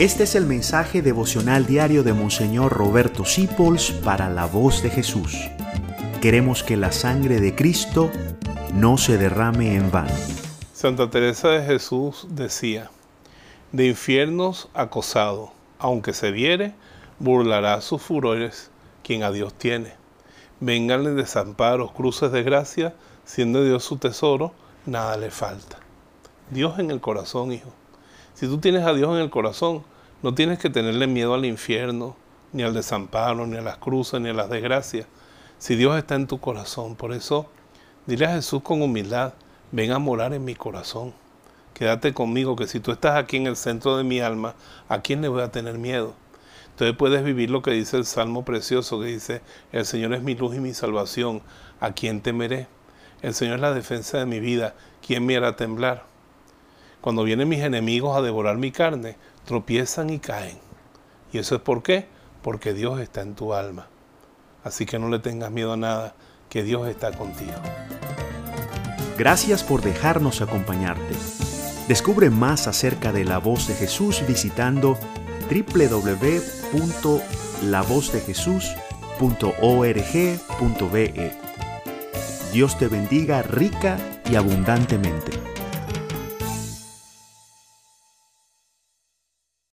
Este es el mensaje devocional diario de Monseñor Roberto Sipols para la voz de Jesús. Queremos que la sangre de Cristo no se derrame en vano. Santa Teresa de Jesús decía, de infiernos acosado, aunque se viere, burlará sus furores quien a Dios tiene. Vénganle desamparos, cruces de gracia, siendo Dios su tesoro, nada le falta. Dios en el corazón, hijo. Si tú tienes a Dios en el corazón, no tienes que tenerle miedo al infierno, ni al desamparo, ni a las cruces, ni a las desgracias. Si Dios está en tu corazón, por eso dile a Jesús con humildad, ven a morar en mi corazón. Quédate conmigo, que si tú estás aquí en el centro de mi alma, ¿a quién le voy a tener miedo? Entonces puedes vivir lo que dice el Salmo precioso, que dice, el Señor es mi luz y mi salvación, ¿a quién temeré? El Señor es la defensa de mi vida, ¿quién me hará temblar? Cuando vienen mis enemigos a devorar mi carne, tropiezan y caen. ¿Y eso es por qué? Porque Dios está en tu alma. Así que no le tengas miedo a nada, que Dios está contigo. Gracias por dejarnos acompañarte. Descubre más acerca de la voz de Jesús visitando www.lavozdejesús.org.be. Dios te bendiga rica y abundantemente.